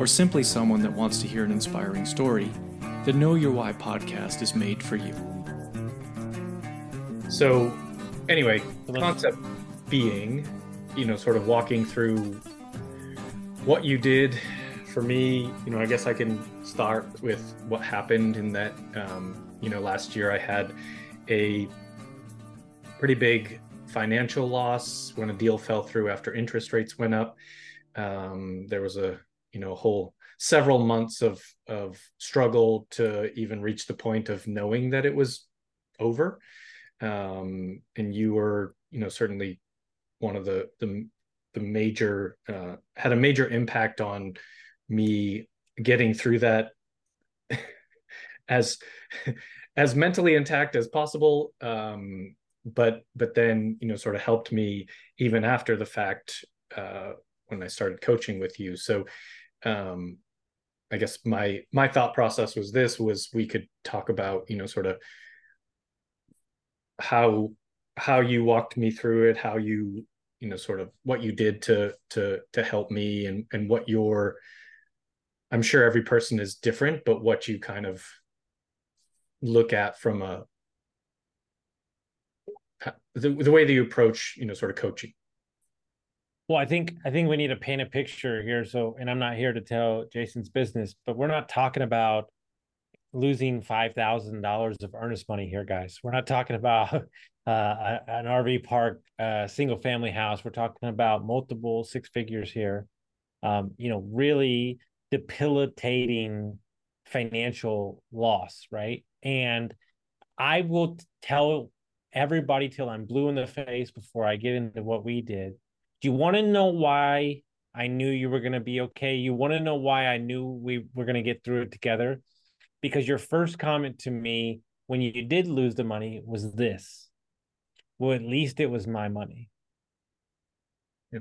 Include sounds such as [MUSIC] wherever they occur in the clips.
or simply someone that wants to hear an inspiring story, the Know Your Why podcast is made for you. So, anyway, concept being, you know, sort of walking through what you did. For me, you know, I guess I can start with what happened in that, um, you know, last year I had a pretty big financial loss when a deal fell through after interest rates went up. Um, there was a you know whole several months of of struggle to even reach the point of knowing that it was over um, and you were you know certainly one of the the, the major uh, had a major impact on me getting through that [LAUGHS] as [LAUGHS] as mentally intact as possible um, but but then you know sort of helped me even after the fact uh, when I started coaching with you. So um, I guess my my thought process was this was we could talk about you know sort of how how you walked me through it, how you you know sort of what you did to to to help me and and what your I'm sure every person is different, but what you kind of look at from a the, the way that you approach you know sort of coaching well, I think I think we need to paint a picture here. So, and I'm not here to tell Jason's business, but we're not talking about losing five thousand dollars of earnest money here, guys. We're not talking about [LAUGHS] uh, an RV park, uh, single family house. We're talking about multiple six figures here. Um, you know, really debilitating financial loss, right? And I will tell everybody till I'm blue in the face before I get into what we did do you want to know why I knew you were going to be okay? You want to know why I knew we were going to get through it together? Because your first comment to me when you did lose the money was this. Well, at least it was my money. Yeah.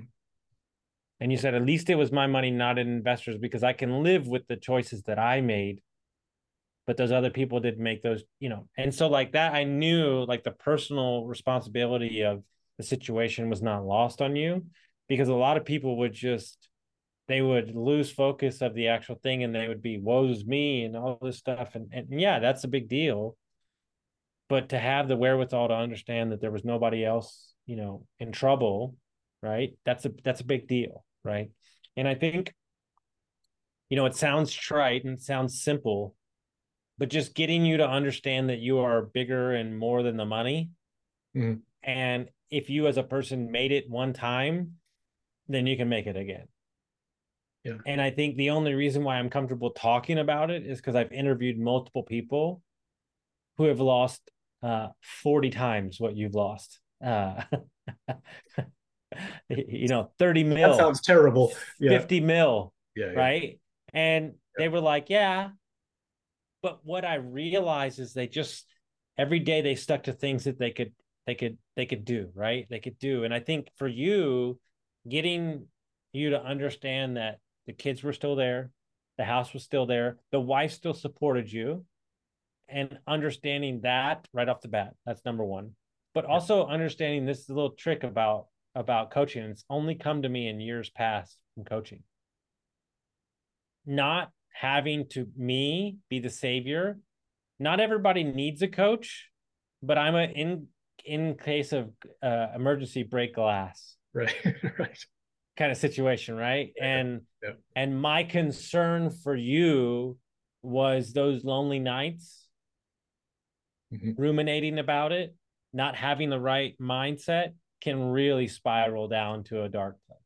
And you said, at least it was my money, not an investor's, because I can live with the choices that I made. But those other people didn't make those, you know. And so, like that, I knew like the personal responsibility of the situation was not lost on you because a lot of people would just they would lose focus of the actual thing and they would be woes me and all this stuff. And, and yeah that's a big deal. But to have the wherewithal to understand that there was nobody else you know in trouble right? That's a that's a big deal right? And i think you know it sounds trite and sounds simple but just getting you to understand that you are bigger and more than the money mm-hmm. and if you as a person made it one time, then you can make it again. Yeah. And I think the only reason why I'm comfortable talking about it is because I've interviewed multiple people who have lost uh, 40 times what you've lost. Uh, [LAUGHS] you know, 30 mil. That sounds terrible. Yeah. 50 mil. Yeah, yeah. Right. And they were like, yeah. But what I realized is they just every day they stuck to things that they could they could they could do right? They could do. And i think for you getting you to understand that the kids were still there the house was still there the wife still supported you and understanding that right off the bat that's number one. But also understanding this little trick about about coaching. It's only come to me in years past from coaching. Not having to me be the savior. Not everybody needs a coach but i'm a in in case of uh, emergency break glass right [LAUGHS] right kind of situation right yeah. and yeah. and my concern for you was those lonely nights mm-hmm. ruminating about it not having the right mindset can really spiral down to a dark place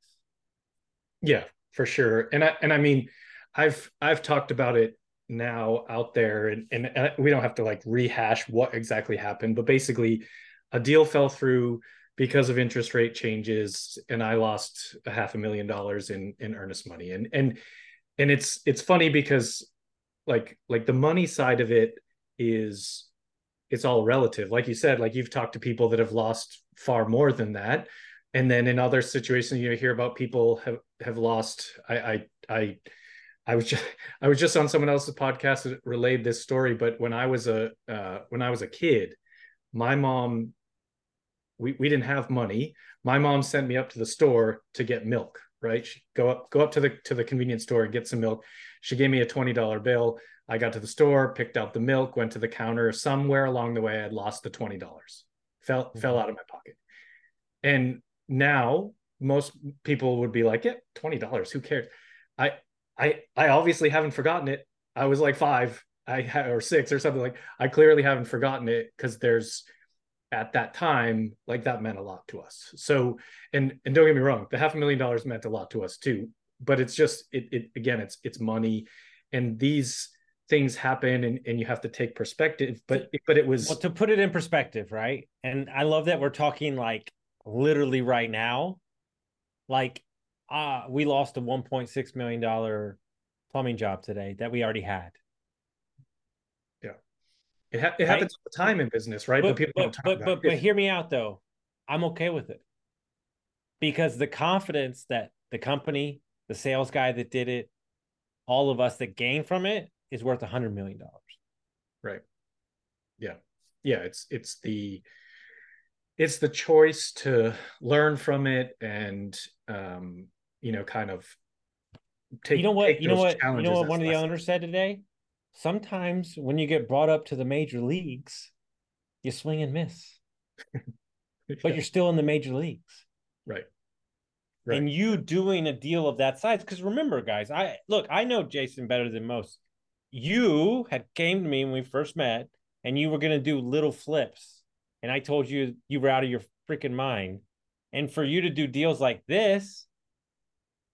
yeah for sure and i and i mean i've i've talked about it now out there and, and uh, we don't have to like rehash what exactly happened but basically a deal fell through because of interest rate changes and i lost a half a million dollars in in earnest money. And and and it's it's funny because like like the money side of it is it's all relative. Like you said like you've talked to people that have lost far more than that. And then in other situations you hear about people have have lost. I i i I was just [LAUGHS] I was just on someone else's podcast that relayed this story, but when I was a uh, when I was a kid, my mom we, we didn't have money. My mom sent me up to the store to get milk, right? She go up go up to the to the convenience store and get some milk. She gave me a $20 bill. I got to the store, picked out the milk, went to the counter. Somewhere along the way, I would lost the $20. Fell mm-hmm. fell out of my pocket. And now most people would be like, yeah, $20, who cares? I I I obviously haven't forgotten it. I was like five, I had or six or something like. I clearly haven't forgotten it because there's at that time like that meant a lot to us. So and and don't get me wrong, the half a million dollars meant a lot to us too. But it's just it it again it's it's money, and these things happen and, and you have to take perspective but but it was well, to put it in perspective right and i love that we're talking like literally right now like uh, we lost a $1.6 million plumbing job today that we already had. It, ha- it right? happens all the time in business, right? But, but people but, but, but, but hear me out though. I'm okay with it because the confidence that the company, the sales guy that did it, all of us that gain from it is worth a hundred million dollars. Right. Yeah. Yeah. It's, it's the, it's the choice to learn from it and um, you know, kind of take. You know what? You know what? You know what? One of the owners said today. Sometimes when you get brought up to the major leagues, you swing and miss, yeah. [LAUGHS] but you're still in the major leagues. Right. Right. And you doing a deal of that size, because remember, guys, I look, I know Jason better than most. You had came to me when we first met, and you were going to do little flips, and I told you you were out of your freaking mind. And for you to do deals like this,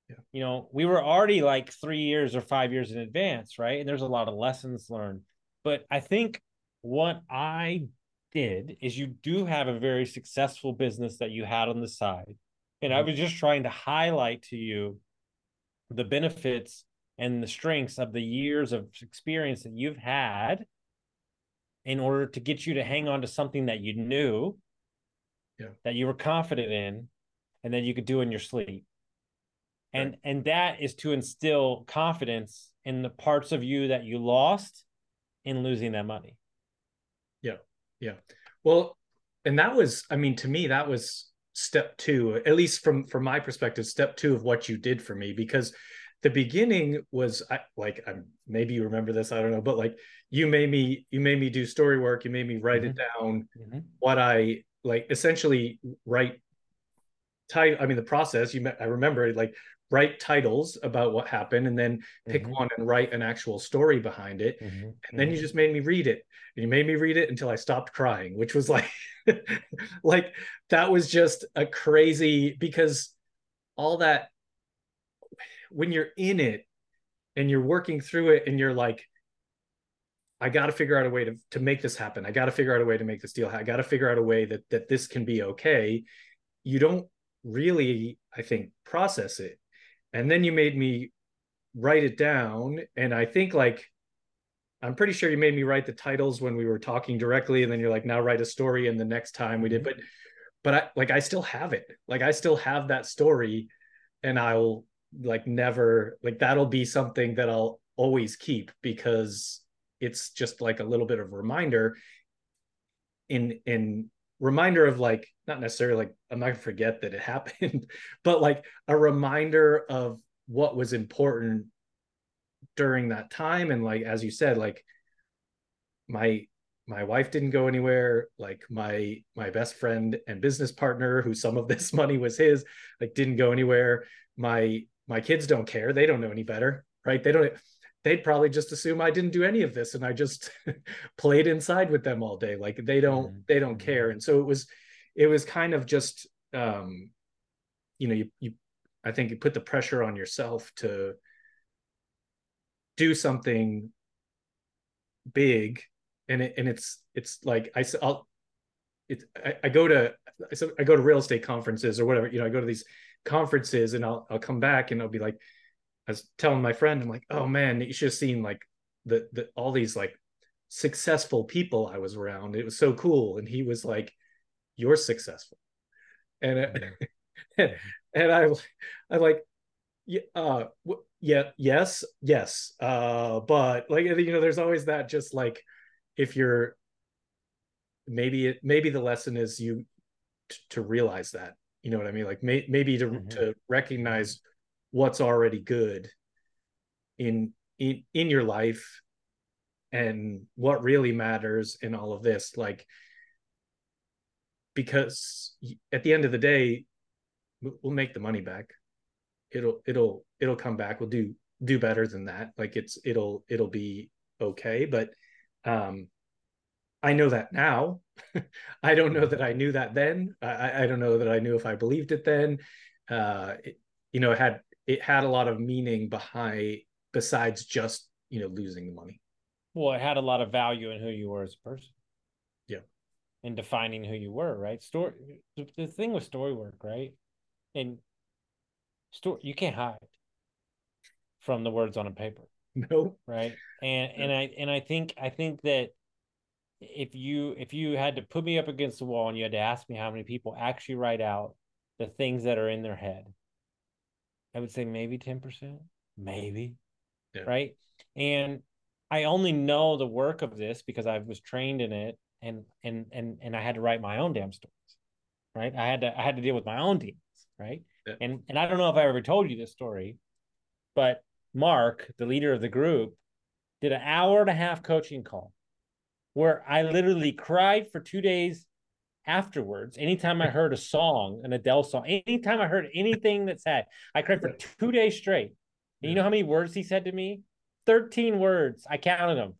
yeah. you know, we were already like three years or five years in advance, right? And there's a lot of lessons learned. But I think what I did is you do have a very successful business that you had on the side. And I mm-hmm. was just trying to highlight to you the benefits and the strengths of the years of experience that you've had in order to get you to hang on to something that you knew, yeah. that you were confident in, and that you could do in your sleep and right. and that is to instill confidence in the parts of you that you lost in losing that money yeah yeah well and that was i mean to me that was step two at least from from my perspective step two of what you did for me because the beginning was I, like I'm, maybe you remember this i don't know but like you made me you made me do story work you made me write mm-hmm. it down mm-hmm. what i like essentially write title i mean the process you i remember like write titles about what happened and then pick mm-hmm. one and write an actual story behind it mm-hmm. and then mm-hmm. you just made me read it and you made me read it until i stopped crying which was like [LAUGHS] like that was just a crazy because all that when you're in it and you're working through it and you're like i got to figure out a way to, to make this happen i got to figure out a way to make this deal i got to figure out a way that that this can be okay you don't really i think process it and then you made me write it down. And i think like i'm pretty sure you made me write the titles when we were talking directly. And then you're like now write a story and the next time we did. Mm-hmm. but but i like i still have it. Like i still have that story. And i'll like never like that'll be something that i'll always keep because it's just like a little bit of a reminder in in reminder of like not necessarily like I'm not gonna forget that it [LAUGHS] happened, but like a reminder of what was important during that time. And like as you said, like my my wife didn't go anywhere. Like my my best friend and business partner who some of this [LAUGHS] money was his like didn't go anywhere. My my kids don't care. They don't know any better right? They don't they'd probably just assume I didn't do any of this and I just [LAUGHS] played inside with them all day. Like they don't mm-hmm. they don't care. Mm-hmm. And so it was it was kind of just um you know you you I think you put the pressure on yourself to do something big and it and it's it's like I I'll it I, I go to I go to real estate conferences or whatever you know I go to these conferences and I'll I'll come back and I'll be like I was telling my friend, I'm like, oh man, you should have seen like the, the all these like successful people I was around. It was so cool. And he was like, You're successful. And [LAUGHS] and, and I I like yeah, uh yeah, yes, yes. Uh, but like you know, there's always that just like if you're maybe it maybe the lesson is you t- to realize that you know what i mean like may, maybe to mm-hmm. to recognize what's already good in in in your life and what really matters in all of this like because at the end of the day we'll make the money back it'll it'll it'll come back we'll do do better than that like it's it'll it'll be okay but um I know that now. [LAUGHS] I don't know that I knew that then. I, I don't know that I knew if I believed it then. Uh, it, you know, it had it had a lot of meaning behind besides just you know losing the money. Well, it had a lot of value in who you were as a person. Yeah, and defining who you were, right? Story. The thing with story work, right? And story, you can't hide from the words on a paper. No. Right. And and I and I think I think that if you if you had to put me up against the wall and you had to ask me how many people actually write out the things that are in their head i would say maybe 10% maybe yeah. right and i only know the work of this because i was trained in it and and and and i had to write my own damn stories right i had to i had to deal with my own demons right yeah. and and i don't know if i ever told you this story but mark the leader of the group did an hour and a half coaching call where I literally cried for two days afterwards. Anytime I heard a song, an Adele song, anytime I heard anything that sad, I cried for two days straight. And you know how many words he said to me? 13 words. I counted them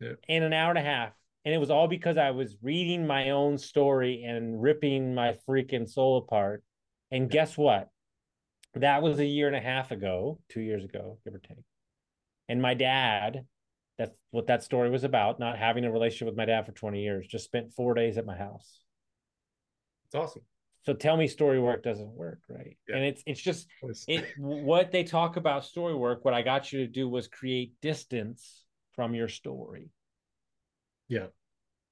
yeah. in an hour and a half. And it was all because I was reading my own story and ripping my freaking soul apart. And guess what? That was a year and a half ago, two years ago, give or take. And my dad that's what that story was about. Not having a relationship with my dad for 20 years. Just spent four days at my house. It's awesome. So tell me story work doesn't work, right? Yeah. And it's it's just it what they talk about story work. What I got you to do was create distance from your story. Yeah.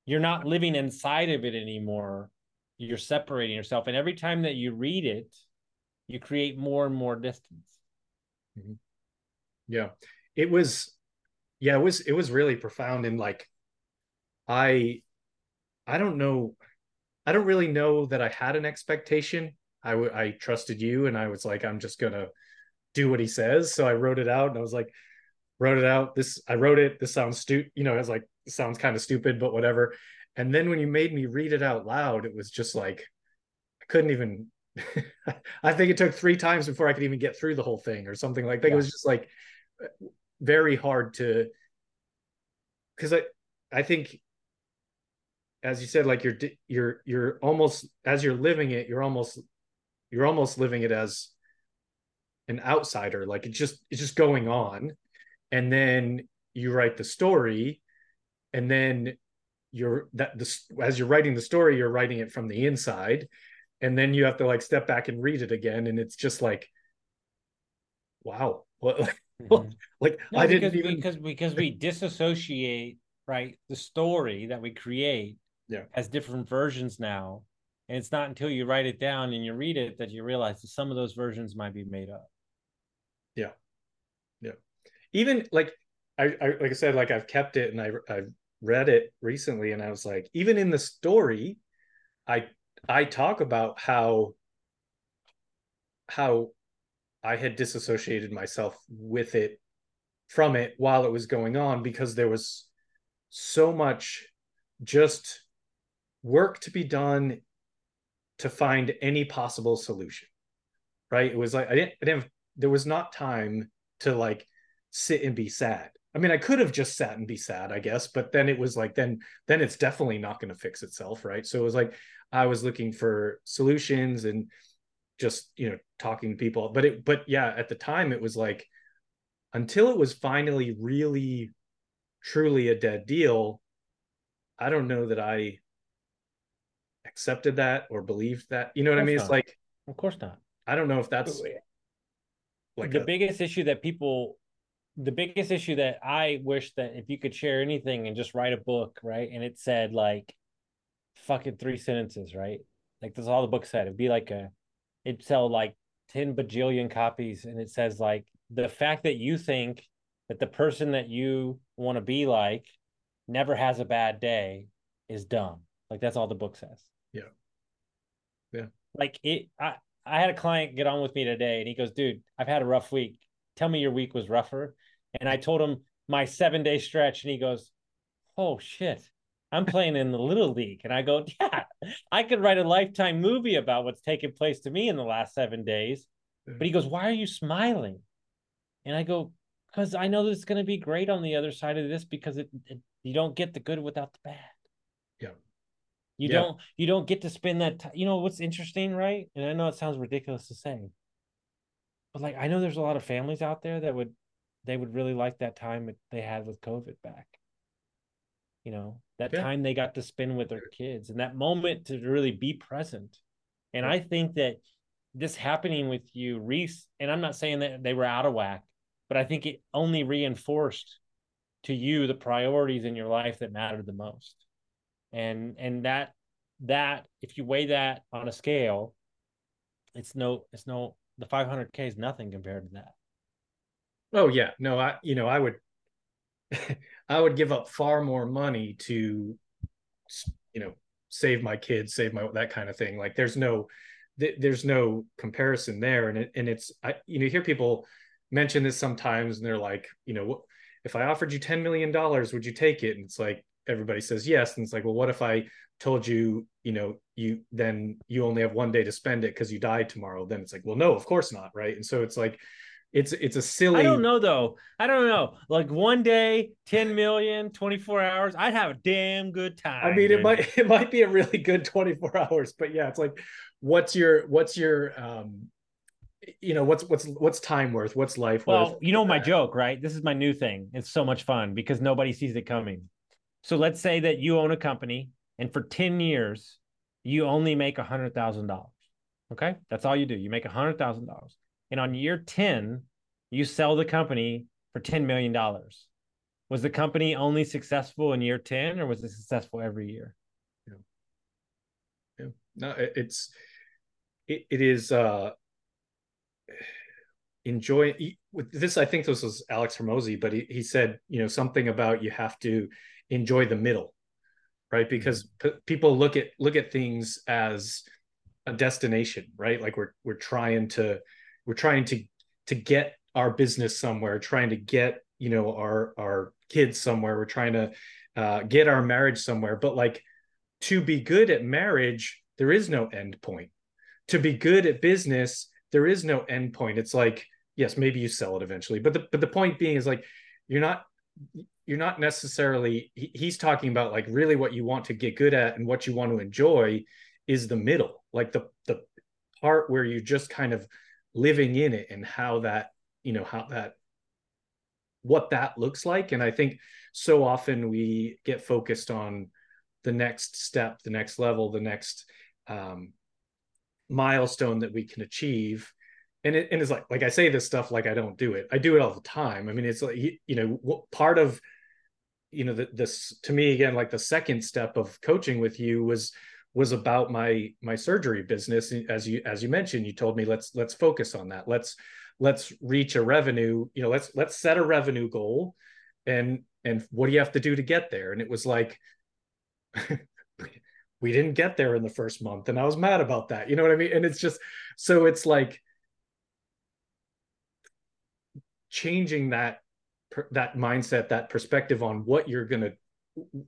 You're not living inside of it anymore. You're separating yourself. And every time that you read it, you create more and more distance. Mm-hmm. Yeah. It was yeah, it was it was really profound and like I I don't know I don't really know that I had an expectation. I w- I trusted you and I was like I'm just to do what he says. So I wrote it out and I was like wrote it out. This I wrote it. This sounds stupid, you know, it's like sounds kind of stupid but whatever. And then when you made me read it out loud, it was just like I couldn't even [LAUGHS] I think it took 3 times before I could even get through the whole thing or something like that. Yeah. It was just like uh, very hard to because I I think as you said like you're you're you're almost as you're living it you're almost you're almost living it as an outsider like it's just it's just going on and then you write the story and then you're that the as you're writing the story you're writing it from the inside and then you have to like step back and read it again and it's just like wow what [LAUGHS] Mm-hmm. like no, I didn't because, even because because we disassociate right the story that we create yeah. has different versions now. And it's not until you write it down and you read it that you realize that some of those versions might be made up. Yeah. Yeah. Even like I, I like i said like i've kept it and i i've read it recently and i was like even in the story i i talk about how how I had disassociated myself with it from it while it was going on because there was so much just work to be done to find any possible solution right? It was like i didn't, I didn't there was not time to like sit and be sad. I mean i could have just sat and be sad i guess but then it was like then then it's definitely not going to fix itself right? So it was like i was looking for solutions and just you know talking to people. But it but yeah at the time it was like until it was finally really truly a dead deal i don't know that i accepted that or believed that you know what i mean not. it's like of course not i don't know if that's like the a, biggest issue that people the biggest issue that I wish that if you could share anything and just write a book, right? And it said like fucking three sentences, right? Like that's all the book said. It'd be like a it'd sell like 10 bajillion copies and it says like the fact that you think that the person that you want to be like never has a bad day is dumb. Like that's all the book says. Yeah. Like it I I had a client get on with me today and he goes, "Dude, I've had a rough week. Tell me your week was rougher." And I told him my 7-day stretch and he goes, "Oh shit. I'm playing in the little league." And I go, [LAUGHS] "Yeah, I could write a lifetime movie about what's taken place to me in the last 7 days." But he goes, "Why are you smiling?" And I go, "Cuz I know it's going to be great on the other side of this because it, it you don't get the good without the bad." Yeah. You Yeah. don't you don't get to spend that time. You know what's interesting, right? And I know it sounds ridiculous to say. But like I know there's a lot of families out there that would they would really like that time that they had with COVID back. You know, that Yeah. time they got to spend with their kids and that moment to really be present. And I think that this happening with you, Reese, and I'm not saying that they were out of whack, but I think it only reinforced to you the priorities in your life that mattered the most and and that that if you weigh that on a scale it's no it's no the 500k is nothing compared to that Oh yeah, no, I you know I would [LAUGHS] I would give up far more money to you know save my kids, save my that kind of thing. Like there's no th- there's no comparison there, and it and it's I you know hear people mention this sometimes, and they're like you know if I offered you ten million dollars, would you take it? And it's like everybody says yes, and it's like well what if I told you you know you then you only have one day to spend it because you die tomorrow? Then it's like well no of course not right? And so it's like it's it's a silly i don't know though. I don't know. Like one day 10 million 24 hours i'd have a damn good time I mean, it might [LAUGHS] it might be a really good 24 hours, but yeah, it's like what's your what's your um you know, what's what's what's time worth? What's life well worth? you know my joke right? This is my new thing. It's so much fun because nobody sees it coming so let's say that you own a company and for 10 years you only make a hundred thousand dollars okay? That's all you do. You make a hundred thousand dollars. And on year 10 you sell the company for 10 million dollars. Was the company only successful in year 10 or was it successful every year? Yeah. No, it, it's it, it is uh enjoy this I think this was Alex Hormozi, but he, he said, you know, something about you have to enjoy the middle, right? Because p- people look at look at things as a destination, right? Like we're we're trying to we're trying to to get our business somewhere, trying to get, you know, our our kids somewhere, we're trying to uh, get our marriage somewhere, but like to be good at marriage, there is no end point. To be good at business, there is no end point. It's like, yes, maybe you sell it eventually, but the but the point being is like you're not you're not necessarily he, he's talking about like really what you want to get good at and what you want to enjoy is the middle, like the the part where you're just kind of living in it and how that, you know, how that what that looks like. And I think so often we get focused on the next step, the next level, the next um, milestone that we can achieve. And it and it's like like I say this stuff like I don't do it. I do it all the time. I mean, it's like you, you know what part of you know the, this to me again like the second step of coaching with you was was about my my surgery business. As you as you mentioned you told me let's let's focus on that. Let's let's reach a revenue you know let's let's set a revenue goal and and what do you have to do to get there? And it was like [LAUGHS] we didn't get there in the first month. And i was mad about that. You know what i mean? And it's just so it's like changing that that mindset that perspective on what you're going to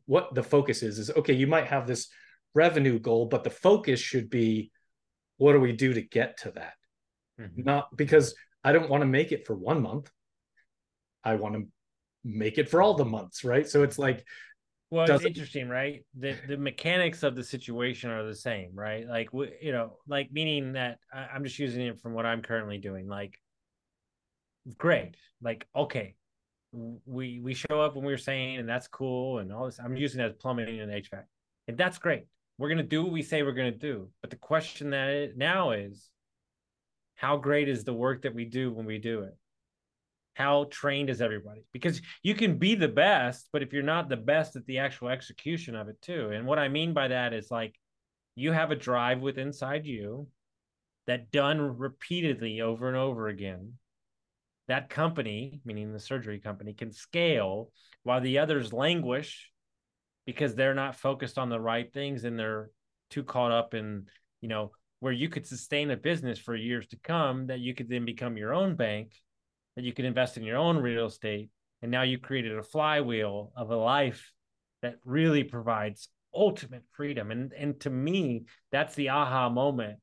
what the focus is is okay you might have this revenue goal but the focus should be what do we do to get to that Mhm. not because i don't want to make it for one month i want to make it for all the months right so it's like Well, it's interesting, right? The the mechanics of the situation are the same, right? Like we, you know, like meaning that I'm just using it from what I'm currently doing. Like, great, like okay, we we show up when we were saying, and that's cool, and all this. I'm using it as plumbing and HVAC, and that's great. We're gonna do what we say we're gonna do. But the question that now is, how great is the work that we do when we do it? how trained is everybody? Because you can be the best, but if you're not the best at the actual execution of it too. And what I mean by that is like you have a drive with inside you that done repeatedly over and over again. That company, meaning the surgery company, can scale while the others languish because they're not focused on the right things and they're too caught up in, you know, where you could sustain a business for years to come that you could then become your own bank that you could invest in your own real estate. And now you created a flywheel of a life that really provides ultimate freedom. And and to me, that's the aha moment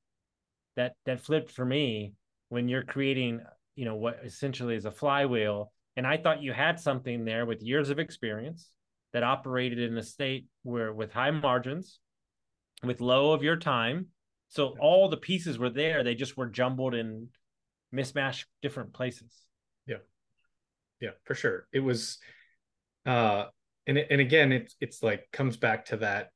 that that flipped for me when you're creating, you know, what essentially is a flywheel. And I thought you had something there with years of experience that operated in a state where with high margins, with low of your time. So all the pieces were there. They just were jumbled in mismatched different places yeah Yeah, for sure it was uh and and again it's it's like comes back to that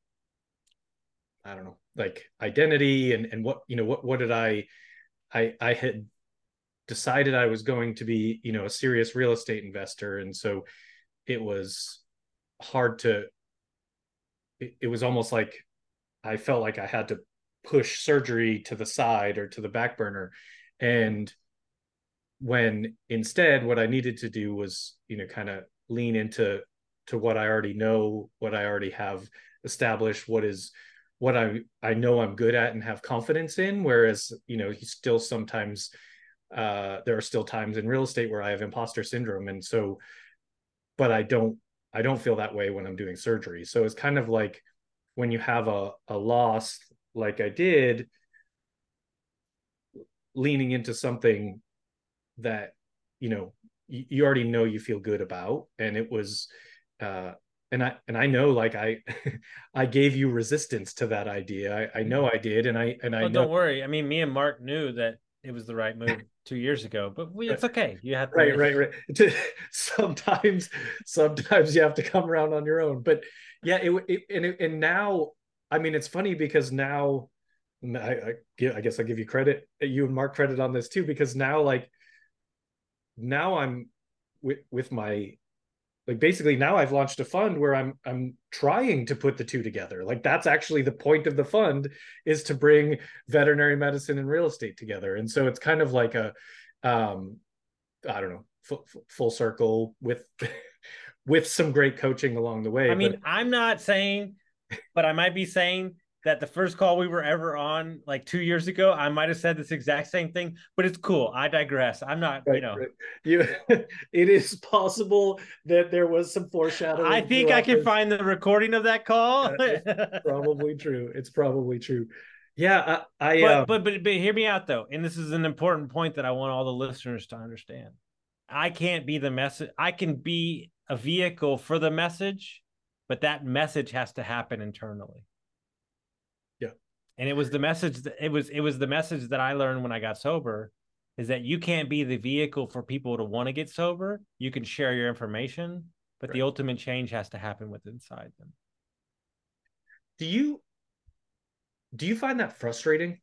i don't know like identity and and what you know what what did i i i had decided i was going to be you know a serious real estate investor. And so it was hard to it, it was almost like i felt like i had to push surgery to the side or to the back burner. And when instead what i needed to do was you know kind of lean into to what i already know what i already have established what is what i i know i'm good at and have confidence in. Whereas you know he still sometimes uh there are still times in real estate where i have imposter syndrome. And so but i don't i don't feel that way when i'm doing surgery. So it's kind of like when you have a, a loss like i did leaning into something that you know you, you already know you feel good about. And it was uh and I and I know like I [LAUGHS] I gave you resistance to that idea. I, I know I did, and I and I well, know, don't worry. I mean, me and Mark knew that it was the right move [LAUGHS] two years ago, but we, it's okay. You have to right, right, right. [LAUGHS] sometimes, sometimes you have to come around on your own. But yeah, it, it and it, and now, I mean, it's funny because now, I, I, I guess I give you credit, you and Mark credit on this too, because now like now I'm with with my like basically now I've launched a fund where I'm I'm trying to put the two together. Like that's actually the point of the fund is to bring veterinary medicine and real estate together. And so it's kind of like a um I don't know, full, full circle with [LAUGHS] with some great coaching along the way. I mean, but... I'm not saying but I might be saying that the first call we were ever on like two years ago, I might have said this exact same thing, but it's cool. I digress. I'm not, right, you know, right. you. [LAUGHS] it is possible that there was some foreshadowing. I think I can this. find the recording of that call. [LAUGHS] probably true. It's probably true. Yeah, I. I but, um... but but but hear me out though, and this is an important point that I want all the listeners to understand. I can't be the message. I can be a vehicle for the message, but that message has to happen internally and it was the message that it was it was the message that I learned when I got sober is that you can't be the vehicle for people to want to get sober. You can share your information, but right. the ultimate change has to happen with inside them. Do you do you find that frustrating?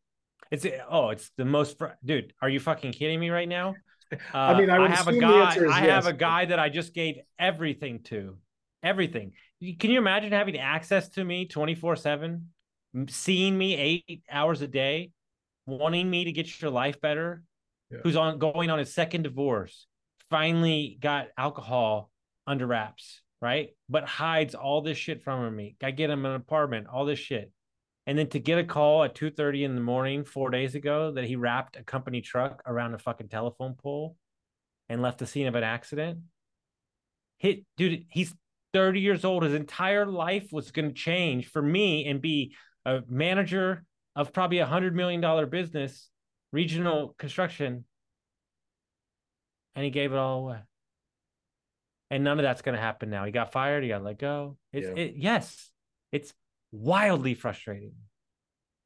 It's oh, it's the most fr- dude. Are you fucking kidding me right now? Uh, [LAUGHS] I mean, I, I have a guy. I yes. have a guy that I just gave everything to, everything. Can you imagine having access to me twenty four seven? Seeing me eight hours a day, wanting me to get your life better, yeah. who's on going on his second divorce, finally got alcohol under wraps, right? But hides all this shit from me. I get him an apartment, all this shit. And then to get a call at 2:30 in the morning four days ago that he wrapped a company truck around a fucking telephone pole and left the scene of an accident. Hit dude, he's 30 years old. His entire life was going to change for me and be a manager of probably a hundred million dollar business, regional construction, and he gave it all away. And none of that's going to happen now. He got fired. He got let go. It's yeah. it, yes, it's wildly frustrating,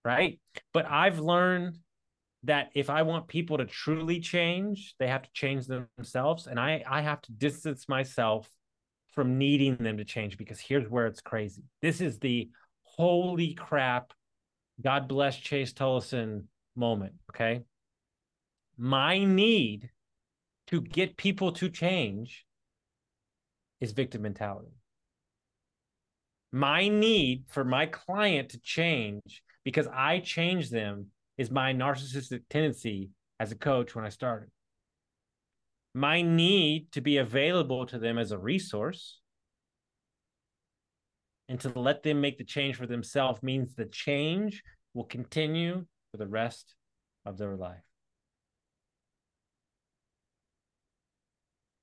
right? But I've learned that if I want people to truly change, they have to change themselves, and I I have to distance myself from needing them to change because here's where it's crazy. This is the holy crap, God bless Chase Tullison moment. Okay. My need to get people to change is victim mentality. My need for my client to change because I change them is my narcissistic tendency as a coach when I started. My need to be available to them as a resource and to let them make the change for themselves means the change will continue for the rest of their life.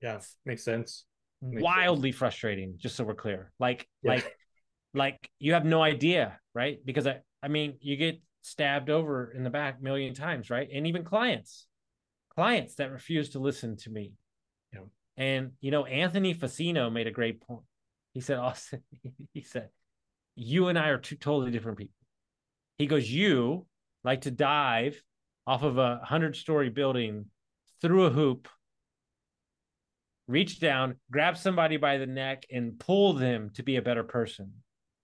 Yeah, makes sense. Makes Wildly sense. frustrating, just so we're clear. Like, yeah. like, like you have no idea, right? Because I, I mean, you get stabbed over in the back a million times, right? And even clients, clients that refuse to listen to me. Yeah. And you know, Anthony Facino made a great point. He said, Austin, [LAUGHS] he said, you and I are two totally different people. He goes, you like to dive off of a hundred story building through a hoop, reach down, grab somebody by the neck, and pull them to be a better person.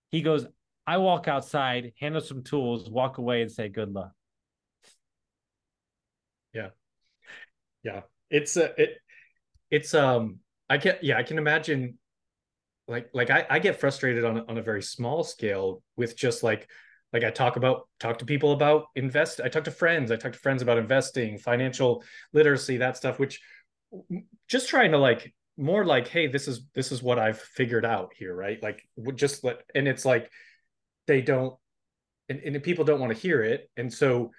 He goes, I walk outside, handle some tools, walk away, and say, good luck. Yeah. Yeah. It's a, it, it's, um, I can, yeah, I can imagine like like I, I get frustrated on on a very small scale with just like like I talk about talk to people about invest I talk to friends I talk to friends about investing financial literacy that stuff which just trying to like more like hey this is this is what I've figured out here right? Like just let and it's like they don't and, and people don't want to hear it and so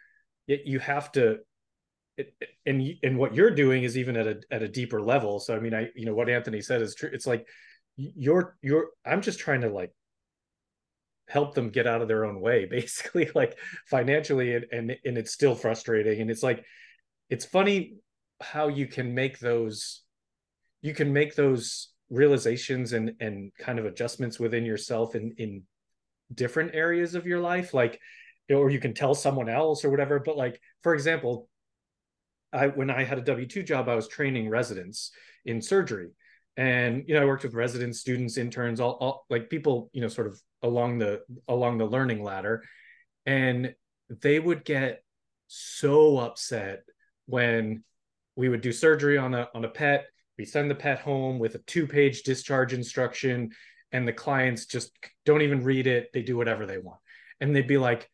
you have to it, and and what you're doing is even at a at a deeper level so i mean i you know what anthony said is true it's like you're you're i'm just trying to like help them get out of their own way [LAUGHS] basically like financially and, and and it's still frustrating and it's like it's funny how you can make those you can make those realizations and and kind of adjustments within yourself in in different areas of your life like or you can tell someone else or whatever but like for example i when i had a w2 job i was training residents in surgery and you know i worked with residents students interns all, all like people you know sort of along the along the learning ladder. And they would get so upset when we would do surgery on a on a pet. We send the pet home with a two page discharge instruction and the clients just don't even read it. They do whatever they want. And they'd be like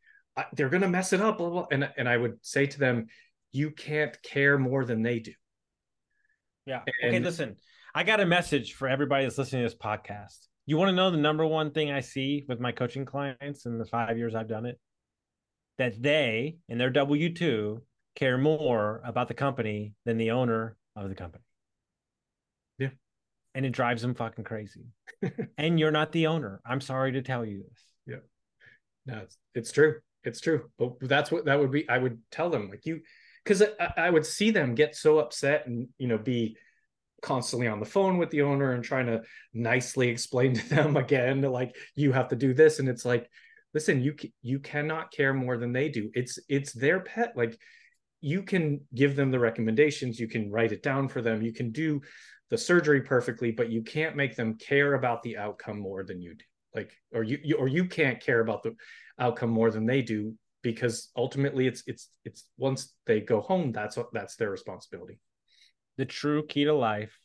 they're going to mess it up blah, blah. and and i would say to them you can't care more than they do. Yeah. And, okay listen I got a message for everybody that's listening to this podcast. You want to know the number one thing I see with my coaching clients in the five years I've done it? That they, in their W 2, care more about the company than the owner of the company. Yeah. And it drives them fucking crazy. [LAUGHS] and you're not the owner. I'm sorry to tell you this. Yeah. No, it's, it's true. It's true. But that's what that would be. I would tell them, like, you, because I, I would see them get so upset and, you know, be, constantly on the phone with the owner and trying to nicely explain [LAUGHS] to them again like you have to do this. And it's like listen you you cannot care more than they do. It's it's their pet like you can give them the recommendations you can write it down for them you can do the surgery perfectly but you can't make them care about the outcome more than you do. Like or you, you or you can't care about the outcome more than they do because ultimately it's it's it's once they go home that's what that's their responsibility the true key to life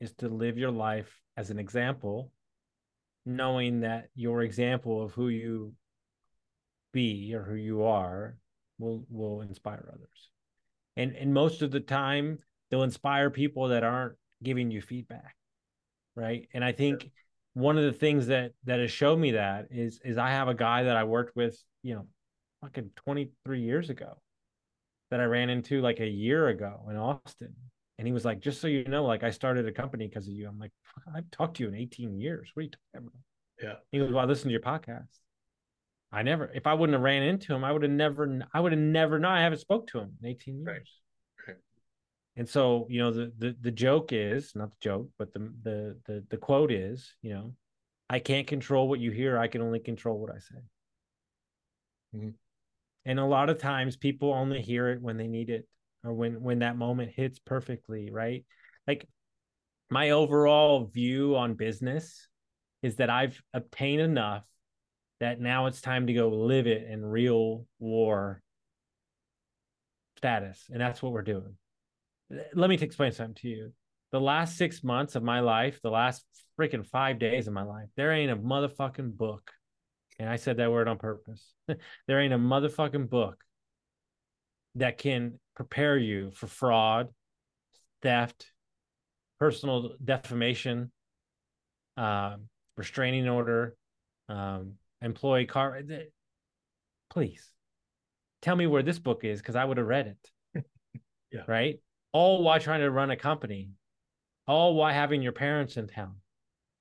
is to live your life as an example, knowing that your example of who you be or who you are will will inspire others. And and most of the time they'll inspire people that aren't giving you feedback. Right. And I think one of the things that that has shown me that is is I have a guy that I worked with, you know, fucking 23 years ago that I ran into like a year ago in Austin and he was like, just so you know, like I started a company because of you. I'm like, I've talked to you in 18 years. What are you talking about? Yeah. He goes, Well, I listened to your podcast. I never, if I wouldn't have ran into him, I would have never, I would have never known. I haven't spoke to him in 18 years. Right. right. And so, you know, the, the the joke is not the joke, but the the the the quote is, you know, I can't control what you hear. I can only control what I say. Mm-hmm. And a lot of times people only hear it when they need it or when when that moment hits perfectly right like my overall view on business is that i've obtained enough that now it's time to go live it in real war status and that's what we're doing let me explain something to you. The last six months of my life, the last freaking five days of my life, there ain't a motherfucking book. And I said that word on purpose. [LAUGHS] there ain't a motherfucking book that can prepare you for fraud, theft, personal defamation, uh, restraining order, um, employee car. Please tell me where this book is because I would have read it. [LAUGHS] yeah. Right. All while trying to run a company, all while having your parents in town,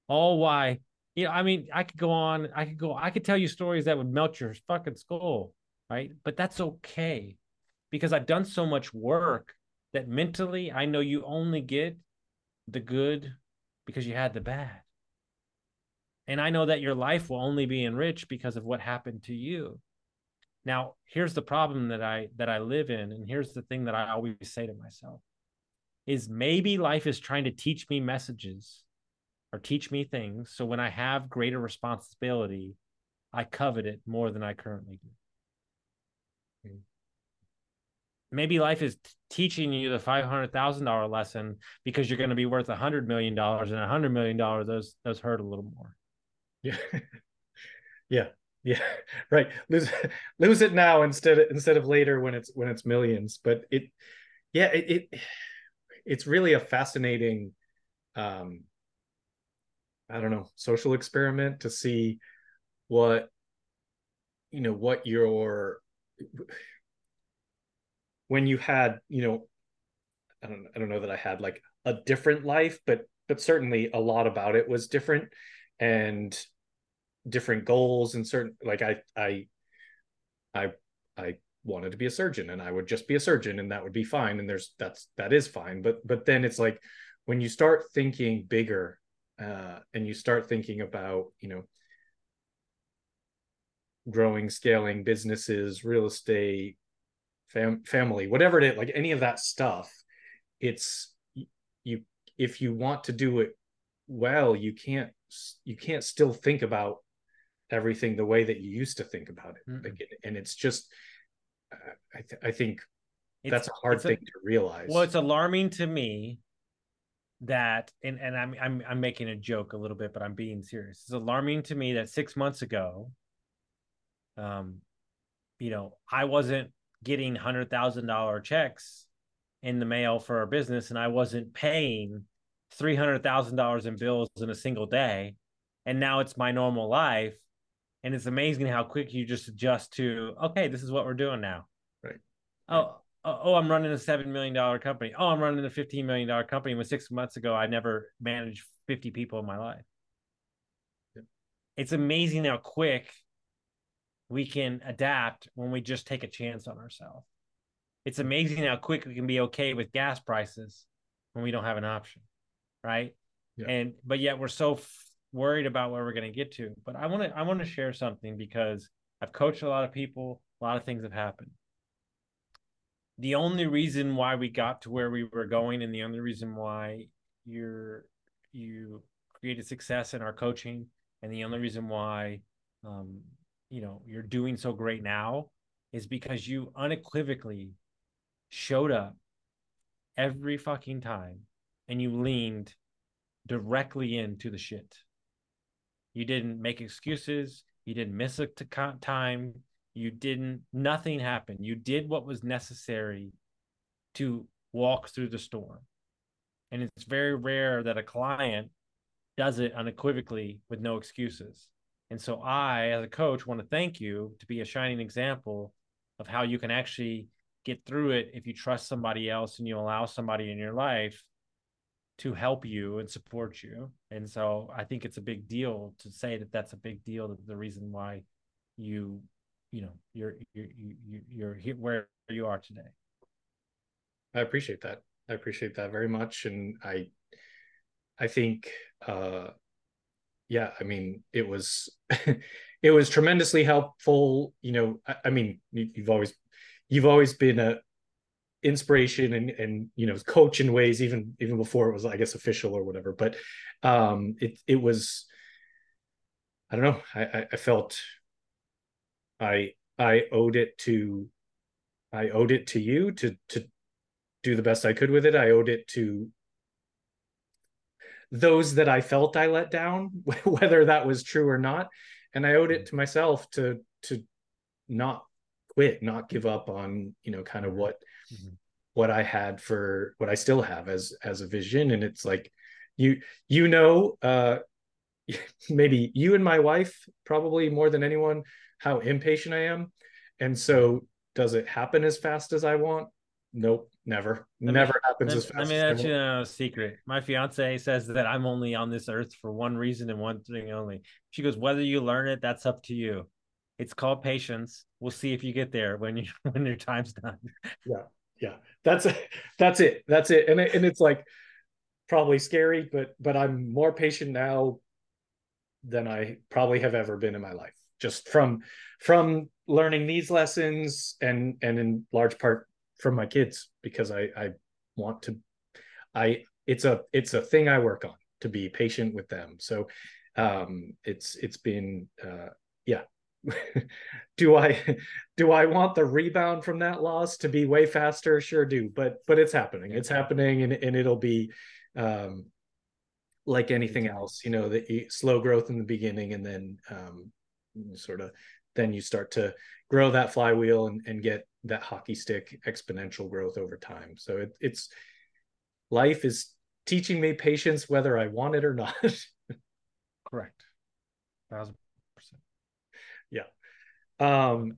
all why you know, I mean, I could go on, I could go, I could tell you stories that would melt your fucking skull, right? But that's okay because I've done so much work that mentally I know you only get the good because you had the bad. And I know that your life will only be enriched because of what happened to you. Now, here's the problem that I that I live in and here's the thing that I always say to myself is maybe life is trying to teach me messages or teach me things so when I have greater responsibility, I covet it more than I currently do. Maybe life is t- teaching you the five hundred thousand dollar lesson because you're going to be worth a hundred million dollars, and a hundred million dollars those those hurt a little more. Yeah. [LAUGHS] yeah. Yeah. [LAUGHS] Right. Lose [LAUGHS] lose it now instead of instead of later when it's when it's millions. But it yeah, it, it it's really a fascinating um I don't know, social experiment to see what you know what your when you had you know I don't I don't know that I had like a different life, but but certainly a lot about it was different and different goals and certain like I I I I wanted to be a surgeon and I would just be a surgeon and that would be fine and there's that's that is fine. But but then it's like when you start thinking bigger uh, and you start thinking about you know growing scaling businesses real estate fam- family whatever it is like any of that stuff it's you if you want to do it well you can't you can't still think about everything the way that you used to think about it. Mm-hmm. like, and it's just uh, I, th- I think it's, that's a hard thing a, to realize. Well it's alarming to me that and, and I'm, I'm i'm making a joke a little bit but i'm being serious. It's alarming to me that six months ago um you know i wasn't getting hundred thousand dollar checks in the mail for our business and i wasn't paying three hundred thousand dollars in bills in a single day and now it's my normal life and it's amazing how quick you just adjust to okay this is what we're doing now. Right. Oh oh, oh i'm running a seven million dollar company. Oh i'm running a 15 million dollar company. When six months ago i never managed 50 people in my life. Yeah. it's amazing how quick we can adapt when we just take a chance on ourselves it's amazing how quick we can be okay with gas prices when we don't have an option right yeah. and but yet we're so worried about where we're going to get to. But I want to I want to share something because I've coached a lot of people. A lot of things have happened. The only reason why we got to where we were going, and the only reason why you're you created success in our coaching, and the only reason why um, you know you're doing so great now, is because you unequivocally showed up every fucking time, and you leaned directly into the shit. You didn't make excuses. You didn't miss a time. You didn't, nothing happened. You did what was necessary to walk through the storm. And it's very rare that a client does it unequivocally with no excuses. And so I, as a coach, want to thank you to be a shining example of how you can actually get through it if you trust somebody else and you allow somebody in your life to help you and support you. And so I think it's a big deal to say that that's a big deal. That the reason why you, you know, you're you're you you're here where you are today. I appreciate that. I appreciate that very much, and I, I think, uh, yeah, I mean, it was, [LAUGHS] it was tremendously helpful. You know, I, I mean, you, you've always, you've always been a, inspiration and and you know coach in ways even even before it was I guess official or whatever. But um, it it was I don't know. I I felt I I owed it to I owed it to you to to do the best I could with it. I owed it to those that I felt I let down, [LAUGHS] whether that was true or not. And I owed it to myself to to not quit, not give up on, you know, kind of what mm-hmm. what I had for what I still have as as a vision. And it's like you you know, uh [LAUGHS] maybe you and my wife probably more than anyone how impatient I am. And so does it happen as fast as I want? Nope, never. Let never me, happens let, as fast. Let me let you know a secret. My fiance says that I'm only on this earth for one reason and one thing only. She goes, whether you learn it, that's up to you. It's called patience. We'll see if you get there when you [LAUGHS] when your time's done. Yeah, yeah. That's that's it. That's it. And it, and it's like probably scary, but but I'm more patient now than I probably have ever been in my life. Just from from learning these lessons and and in large part from my kids because I I want to I it's a it's a thing I work on to be patient with them. So um it's it's been uh yeah [LAUGHS] do I do I want the rebound from that loss to be way faster? Sure do, but but it's happening. It's happening and, and it'll be um like anything else, you know, the slow growth in the beginning and then um sort of then you start to grow that flywheel and, and get that hockey stick exponential growth over time. So it, it's life is teaching me patience whether I want it or not. [LAUGHS] Correct. Thousand percent. Yeah. Um,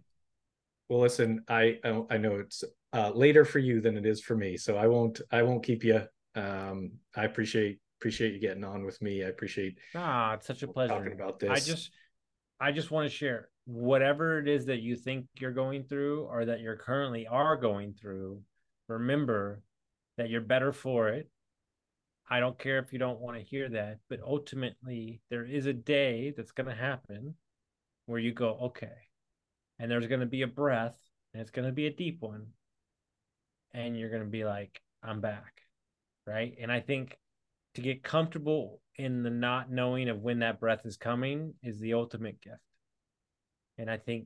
well, listen, I I know it's uh, later for you than it is for me, so I won't I won't keep you. Um, I appreciate appreciate you getting on with me. I appreciate ah, it's such a pleasure talking about this. I just I just want to share whatever it is that you think you're going through or that you're currently are going through. Remember that you're better for it. I don't care if you don't want to hear that, but ultimately there is a day that's going to happen where you go, okay, and there's going to be a breath and it's going to be a deep one. And you're going to be like, I'm back. Right. And I think to get comfortable in the not knowing of when that breath is coming is the ultimate gift. And I think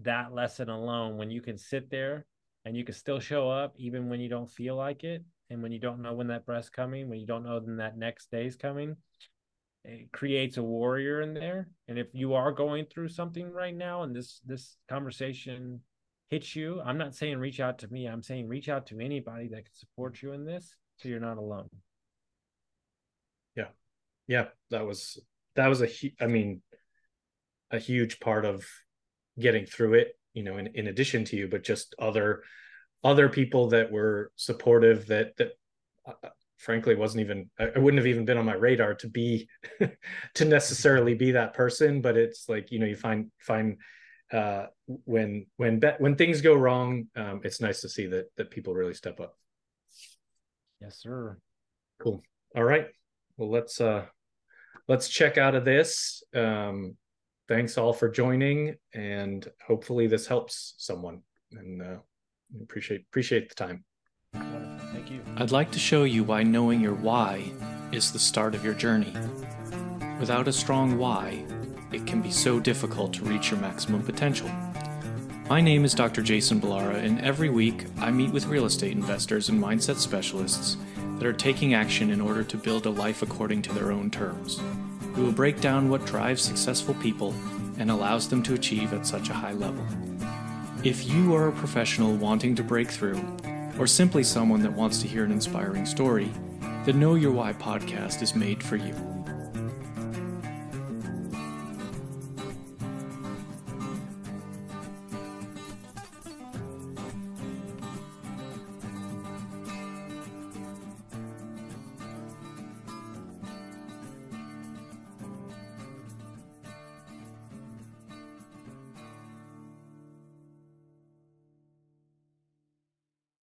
that lesson alone, when you can sit there and you can still show up even when you don't feel like it, and when you don't know when that breath's coming, when you don't know when that next day is coming, it creates a warrior in there. And if you are going through something right now and this this conversation hits you, I'm not saying reach out to me. I'm saying reach out to anybody that can support you in this so you're not alone Yeah. yeah that was that was a i mean a huge part of getting through it you know in, in addition to you but just other other people that were supportive that that uh, frankly wasn't even i wouldn't have even been on my radar to be [LAUGHS] to necessarily be that person. But it's like you know you find find uh when when when things go wrong um it's nice to see that that people really step up. Yes sir. Cool. All right. Well let's uh let's check out of this. Um, thanks all for joining, and hopefully this helps someone. And uh, appreciate appreciate the time. Thank you. I'd like to show you why knowing your why is the start of your journey. Without a strong why, it can be so difficult to reach your maximum potential. My name is Dr. Jason Balara, and every week I meet with real estate investors and mindset specialists that are taking action in order to build a life according to their own terms. We will break down what drives successful people and allows them to achieve at such a high level. If you are a professional wanting to break through, or simply someone that wants to hear an inspiring story, the Know Your Why podcast is made for you.